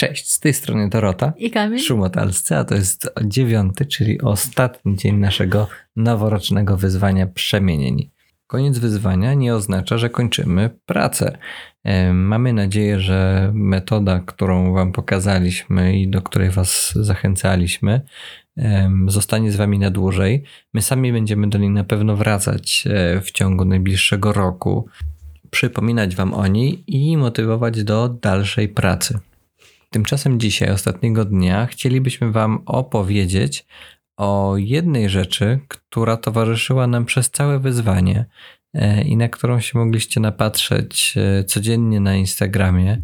Cześć, z tej strony Dorota. I Kamil. Szumotalscy, a to jest dziewiąty, czyli ostatni dzień naszego noworocznego wyzwania przemienień. Koniec wyzwania nie oznacza, że kończymy pracę. Mamy nadzieję, że metoda, którą Wam pokazaliśmy i do której Was zachęcaliśmy, zostanie z Wami na dłużej. My sami będziemy do niej na pewno wracać e, w ciągu najbliższego roku, przypominać Wam o niej i motywować do dalszej pracy. Tymczasem dzisiaj, ostatniego dnia, chcielibyśmy Wam opowiedzieć o jednej rzeczy, która towarzyszyła nam przez całe wyzwanie e, i na którą się mogliście napatrzeć e, codziennie na Instagramie,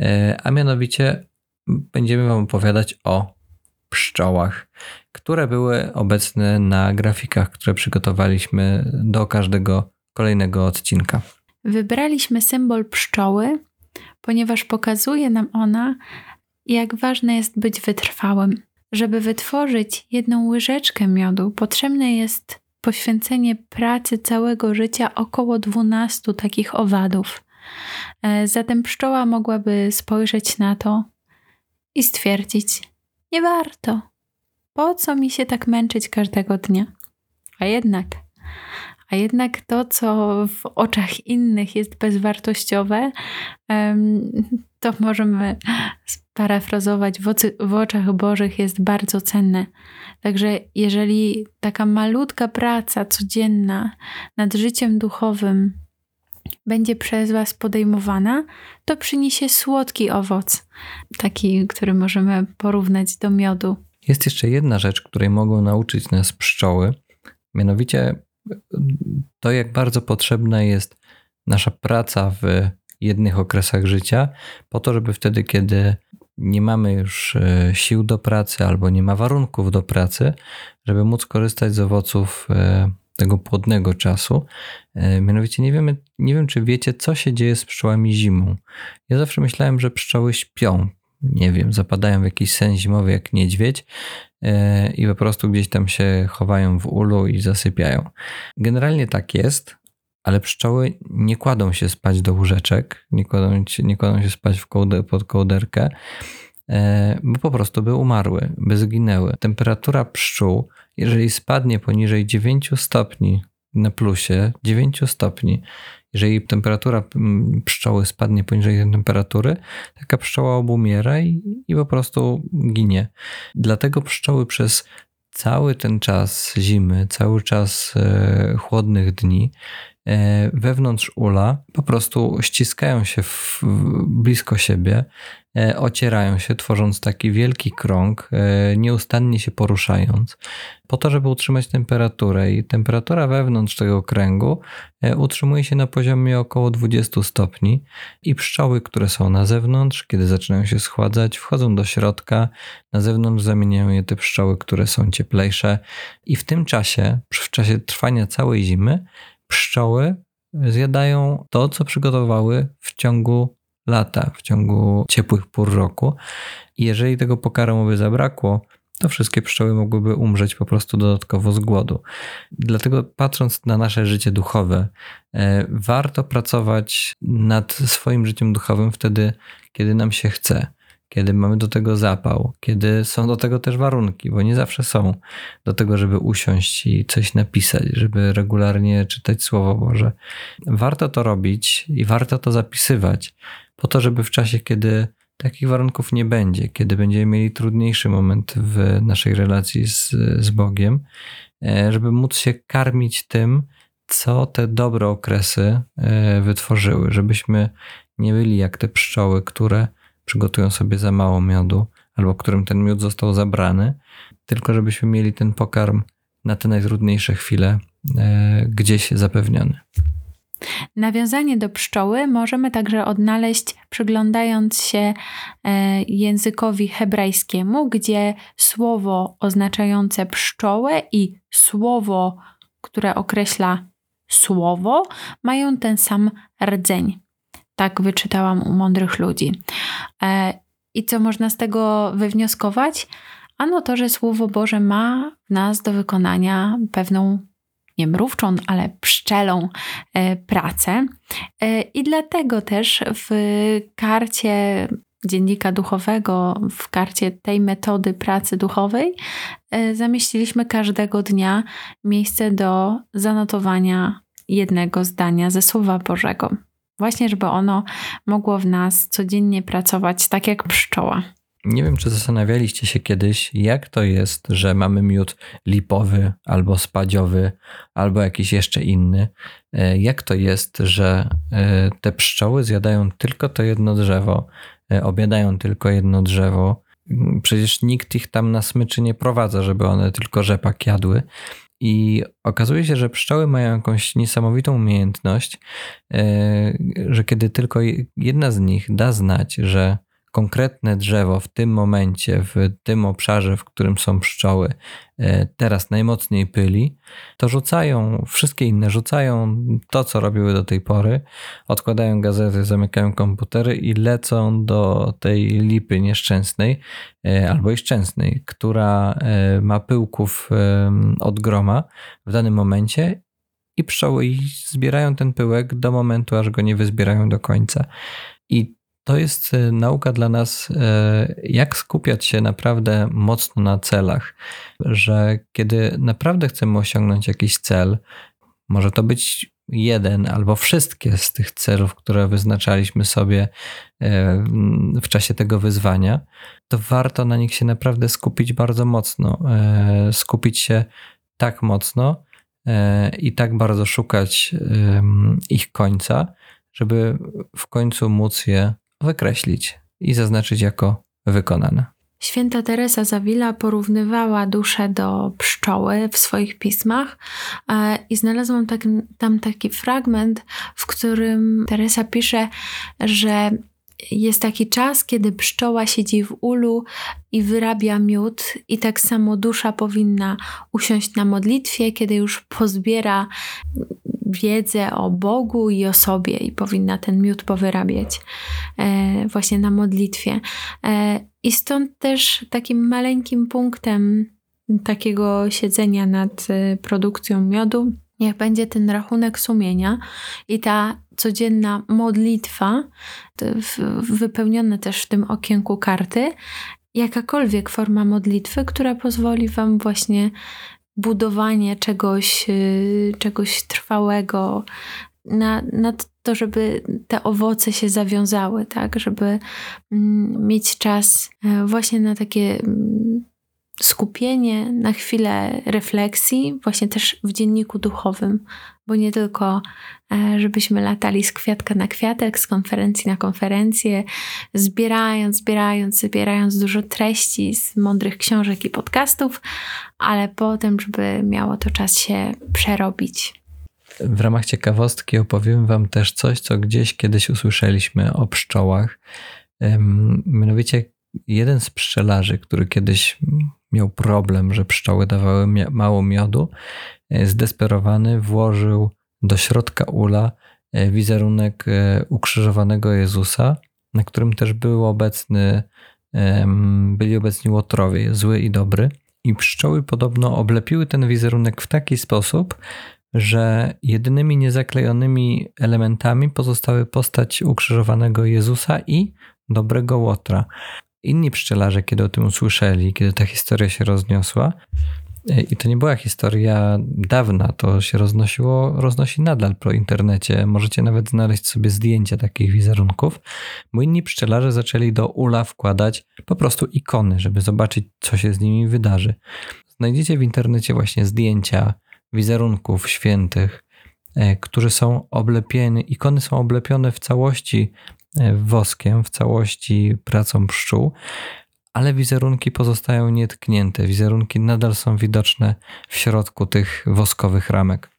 e, a mianowicie będziemy Wam opowiadać o pszczołach, które były obecne na grafikach, które przygotowaliśmy do każdego kolejnego odcinka. Wybraliśmy symbol pszczoły, ponieważ pokazuje nam ona, jak ważne jest być wytrwałym. Żeby wytworzyć jedną łyżeczkę miodu, potrzebne jest poświęcenie pracy całego życia około 12 takich owadów. E, zatem pszczoła mogłaby spojrzeć na to i stwierdzić: Nie warto. Po co mi się tak męczyć każdego dnia? A jednak a jednak to, co w oczach innych jest bezwartościowe, to możemy sparafrazować, w, oczach Bożych jest bardzo cenne. Także jeżeli taka malutka praca codzienna nad życiem duchowym będzie przez Was podejmowana, to przyniesie słodki owoc, taki, który możemy porównać do miodu. Jest jeszcze jedna rzecz, której mogą nauczyć nas pszczoły, mianowicie to, jak bardzo potrzebna jest nasza praca w jednych okresach życia, po to, żeby wtedy, kiedy nie mamy już e, sił do pracy albo nie ma warunków do pracy, żeby móc korzystać z owoców e, tego płodnego czasu. E, mianowicie nie, wiemy, nie wiem, czy wiecie, co się dzieje z pszczołami zimą. Ja zawsze myślałem, że pszczoły śpią. Nie wiem, zapadają w jakiś sen zimowy jak niedźwiedź, E, i po prostu gdzieś tam się chowają w ulu i zasypiają. Generalnie tak jest, ale pszczoły nie kładą się spać do łóżeczek, nie kładą, się, nie kładą się spać w kołde, pod kołderkę, e, bo po prostu by umarły, by zginęły. Temperatura pszczół, jeżeli spadnie poniżej 9 stopni na plusie, 9 stopni, jeżeli temperatura mm, pszczoły spadnie poniżej tej temperatury, taka pszczoła obumiera i, i po prostu ginie. Dlatego pszczoły przez cały ten czas zimy, cały czas e, chłodnych dni wewnątrz ula po prostu ściskają się w, blisko siebie, e, ocierają się, tworząc taki wielki krąg, e, nieustannie się poruszając, po to, żeby utrzymać temperaturę. I temperatura wewnątrz tego kręgu utrzymuje się na poziomie około 20 stopni. I pszczoły, które są na zewnątrz, kiedy zaczynają się schładzać, wchodzą do środka, na zewnątrz zamieniają je te pszczoły, które są cieplejsze. I w tym czasie, w czasie trwania całej zimy, pszczoły zjadają to, co przygotowały w ciągu lata, w ciągu ciepłych pór roku. I jeżeli tego pokarmu by zabrakło, to wszystkie pszczoły mogłyby umrzeć po prostu dodatkowo z głodu. Dlatego patrząc na nasze życie duchowe, e, warto pracować nad swoim życiem duchowym wtedy, kiedy nam się chce kiedy mamy do tego zapał, kiedy są do tego też warunki, bo nie zawsze są do tego, żeby usiąść i coś napisać, żeby regularnie czytać Słowo Boże. Warto to robić i warto to zapisywać, po to, żeby w czasie, kiedy takich warunków nie będzie, kiedy będziemy mieli trudniejszy moment w naszej relacji z, z Bogiem, e, żeby móc się karmić tym, co te dobre okresy e, wytworzyły, żebyśmy nie byli jak te pszczoły, które przygotują sobie za mało miodu, albo którym ten miód został zabrany, tylko żebyśmy mieli ten pokarm na te najtrudniejsze chwile e, gdzieś zapewniony. Nawiązanie do pszczoły możemy także odnaleźć przyglądając się e, językowi hebrajskiemu, gdzie słowo oznaczające pszczołę i słowo, które określa słowo, mają ten sam rdzeń. Tak wyczytałam u mądrych ludzi. E, I co można z tego wywnioskować? Ano to, że Słowo Boże ma w nas do wykonania pewną nie mrówczą, ale pszczelą e, pracę. E, I dlatego też w karcie dziennika duchowego, w karcie tej metody pracy duchowej, zamieściliśmy każdego dnia miejsce do zanotowania jednego zdania ze Słowa Bożego. Właśnie, żeby ono mogło w nas codziennie pracować tak jak pszczoła. Nie wiem, czy zastanawialiście się kiedyś, jak to jest, że mamy miód lipowy albo spadziowy, albo jakiś jeszcze inny. E, jak to jest, że e, te pszczoły zjadają tylko to jedno drzewo, e, obiadają tylko jedno drzewo. Przecież nikt ich tam na smyczy nie prowadza, żeby one tylko rzepak jadły. I okazuje się, że pszczoły mają jakąś niesamowitą umiejętność, że kiedy tylko jedna z nich da znać, że konkretne drzewo w tym momencie, w tym obszarze, w którym są pszczoły, e, teraz najmocniej pyli, to rzucają, wszystkie inne rzucają to, co robiły do tej pory, odkładają gazety, zamykają komputery i lecą do tej lipy nieszczęsnej e, albo i szczęsnej, która e, ma pyłków od groma w danym momencie i pszczoły zbierają ten pyłek do momentu, aż go nie wyzbierają do końca. I to jest e, nauka dla nas, e, jak skupiać się naprawdę mocno na celach, że kiedy naprawdę chcemy osiągnąć jakiś cel, może to być jeden albo wszystkie z tych celów, które wyznaczaliśmy sobie e, w czasie tego wyzwania, to warto na nich się naprawdę skupić bardzo mocno. Skupić się tak mocno i tak bardzo szukać ich końca, żeby w końcu móc je wykreślić i zaznaczyć jako wykonane. Święta Teresa Zawila porównywała duszę do pszczoły w swoich pismach e, i znalazłam tak, tam taki fragment, w którym Teresa pisze, że jest taki czas, kiedy pszczoła siedzi w ulu i wyrabia miód, i tak samo dusza powinna usiąść na modlitwie, kiedy już pozbiera wiedzę o Bogu i o sobie, i powinna ten miód powyrabiać e, właśnie na modlitwie. E, I stąd też takim maleńkim punktem takiego siedzenia nad e, produkcją miodu niech będzie ten rachunek sumienia i ta codzienna modlitwa, wypełniona też w tym okienku karty, jakakolwiek forma modlitwy, która pozwoli Wam właśnie budowanie czegoś, y, czegoś trwałego, na, na to, żeby te owoce się zawiązały, tak, żeby mm, mieć czas e, właśnie na takie mm, skupienie, na chwilę refleksji, właśnie też w dzienniku duchowym, bo nie tylko, e, żebyśmy latali z kwiatka na kwiatek, z konferencji na konferencję, zbierając, zbierając, zbierając dużo treści z mądrych książek i podcastów, ale potem, żeby miało to czas się przerobić. W ramach ciekawostki opowiem Wam też coś, co gdzieś kiedyś usłyszeliśmy o pszczołach. Mianowicie jeden z pszczelarzy, który kiedyś miał problem, że pszczoły dawały mało miodu, e, zdesperowany włożył do środka ula e, wizerunek e, ukrzyżowanego Jezusa, na którym też był obecny, byli obecni łotrowie, zły i dobry. I pszczoły podobno oblepiły ten wizerunek w taki sposób, że jedynymi niezaklejonymi elementami pozostały postać ukrzyżowanego Jezusa i dobrego łotra. Inni pszczelarze, kiedy o tym usłyszeli, kiedy ta historia się rozniosła, e, i to nie była historia dawna, to się roznosiło, roznosi nadal po internecie. Możecie nawet znaleźć sobie zdjęcia takich wizerunków, bo inni pszczelarze zaczęli do ula wkładać po prostu ikony, żeby zobaczyć, co się z nimi wydarzy. Znajdziecie w internecie właśnie zdjęcia wizerunków świętych, e, którzy są oblepieni, ikony są oblepione w całości woskiem w całości pracą pszczół, ale wizerunki pozostają nietknięte. Wizerunki nadal są widoczne w środku tych woskowych ramek.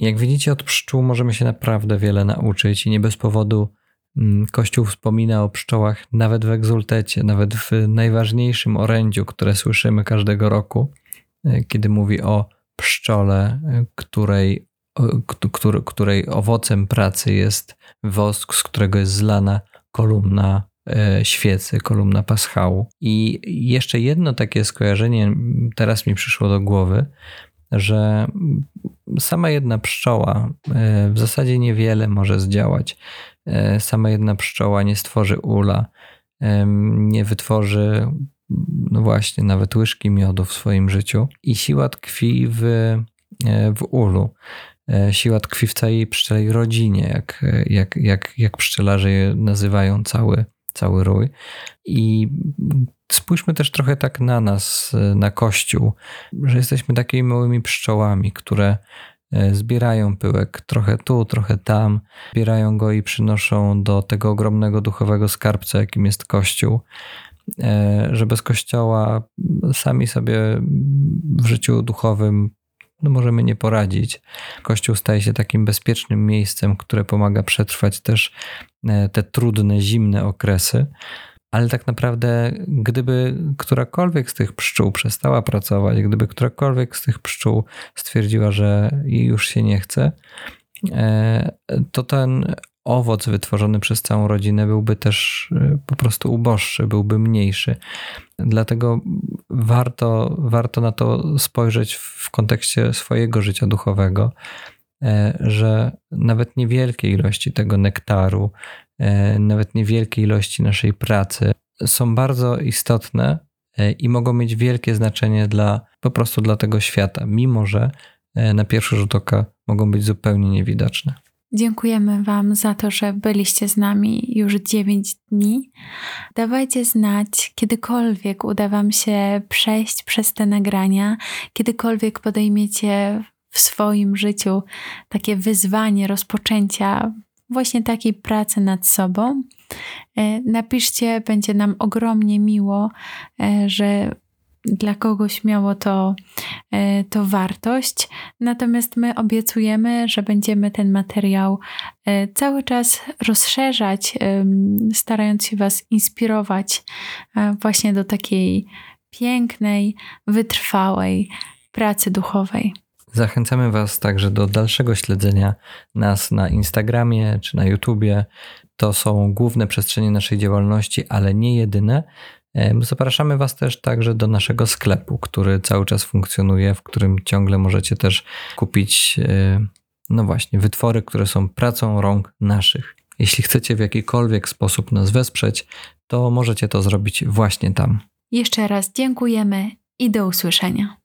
Jak widzicie, od pszczół możemy się naprawdę wiele nauczyć i nie bez powodu mm, Kościół wspomina o pszczołach nawet w egzultecie, nawet w najważniejszym orędziu, które słyszymy każdego roku, e, kiedy mówi o pszczole, e, której której owocem pracy jest wosk, z którego jest zlana kolumna e, świecy, kolumna paschału. I jeszcze jedno takie skojarzenie teraz mi przyszło do głowy, że sama jedna pszczoła e, w zasadzie niewiele może zdziałać. E, sama jedna pszczoła nie stworzy ula, nie wytworzy, no właśnie, nawet łyżki miodu w swoim życiu. I siła tkwi w, w ulu. Siła tkwi w całej pszczelej rodzinie, jak, jak, jak, jak pszczelarze je nazywają cały, cały rój. I spójrzmy też trochę tak na nas, na Kościół, że jesteśmy takimi małymi pszczołami, które e, zbierają pyłek trochę tu, trochę tam, zbierają go i przynoszą do tego ogromnego duchowego skarbca, jakim jest Kościół. E, że bez Kościoła sami sobie w życiu duchowym no możemy nie poradzić. Kościół staje się takim bezpiecznym miejscem, które pomaga przetrwać też e, te trudne, zimne okresy. Ale tak naprawdę, gdyby którakolwiek z tych pszczół przestała pracować, gdyby którakolwiek z tych pszczół stwierdziła, że już się nie chce, e, to ten owoc wytworzony przez całą rodzinę byłby też e, po prostu uboższy, byłby mniejszy. Dlatego warto, warto na to spojrzeć w kontekście swojego życia duchowego, e, że nawet niewielkie ilości tego nektaru, e, nawet niewielkie ilości naszej pracy są bardzo istotne i mogą mieć wielkie znaczenie dla po prostu dla tego świata, mimo że na pierwszy rzut oka mogą być zupełnie niewidoczne. Dziękujemy Wam za to, że byliście z nami już 9 dni. Dawajcie znać, kiedykolwiek uda Wam się przejść przez te nagrania, kiedykolwiek podejmiecie w swoim życiu takie wyzwanie rozpoczęcia właśnie takiej pracy nad sobą. E, napiszcie, będzie nam ogromnie miło, e, że dla kogoś miało to, e, to wartość. Natomiast my obiecujemy, że będziemy ten materiał e, cały czas rozszerzać, starając się Was inspirować e, właśnie do takiej pięknej, wytrwałej pracy duchowej. Zachęcamy Was także do dalszego śledzenia nas na Instagramie czy na YouTubie. To są główne przestrzenie naszej działalności, ale nie jedyne. Zapraszamy Was też także do naszego sklepu, który cały czas funkcjonuje, w którym ciągle możecie też kupić, e, no właśnie, wytwory, które są pracą rąk naszych. Jeśli chcecie w jakikolwiek sposób nas wesprzeć, to możecie to zrobić właśnie tam. Jeszcze raz dziękujemy i do usłyszenia.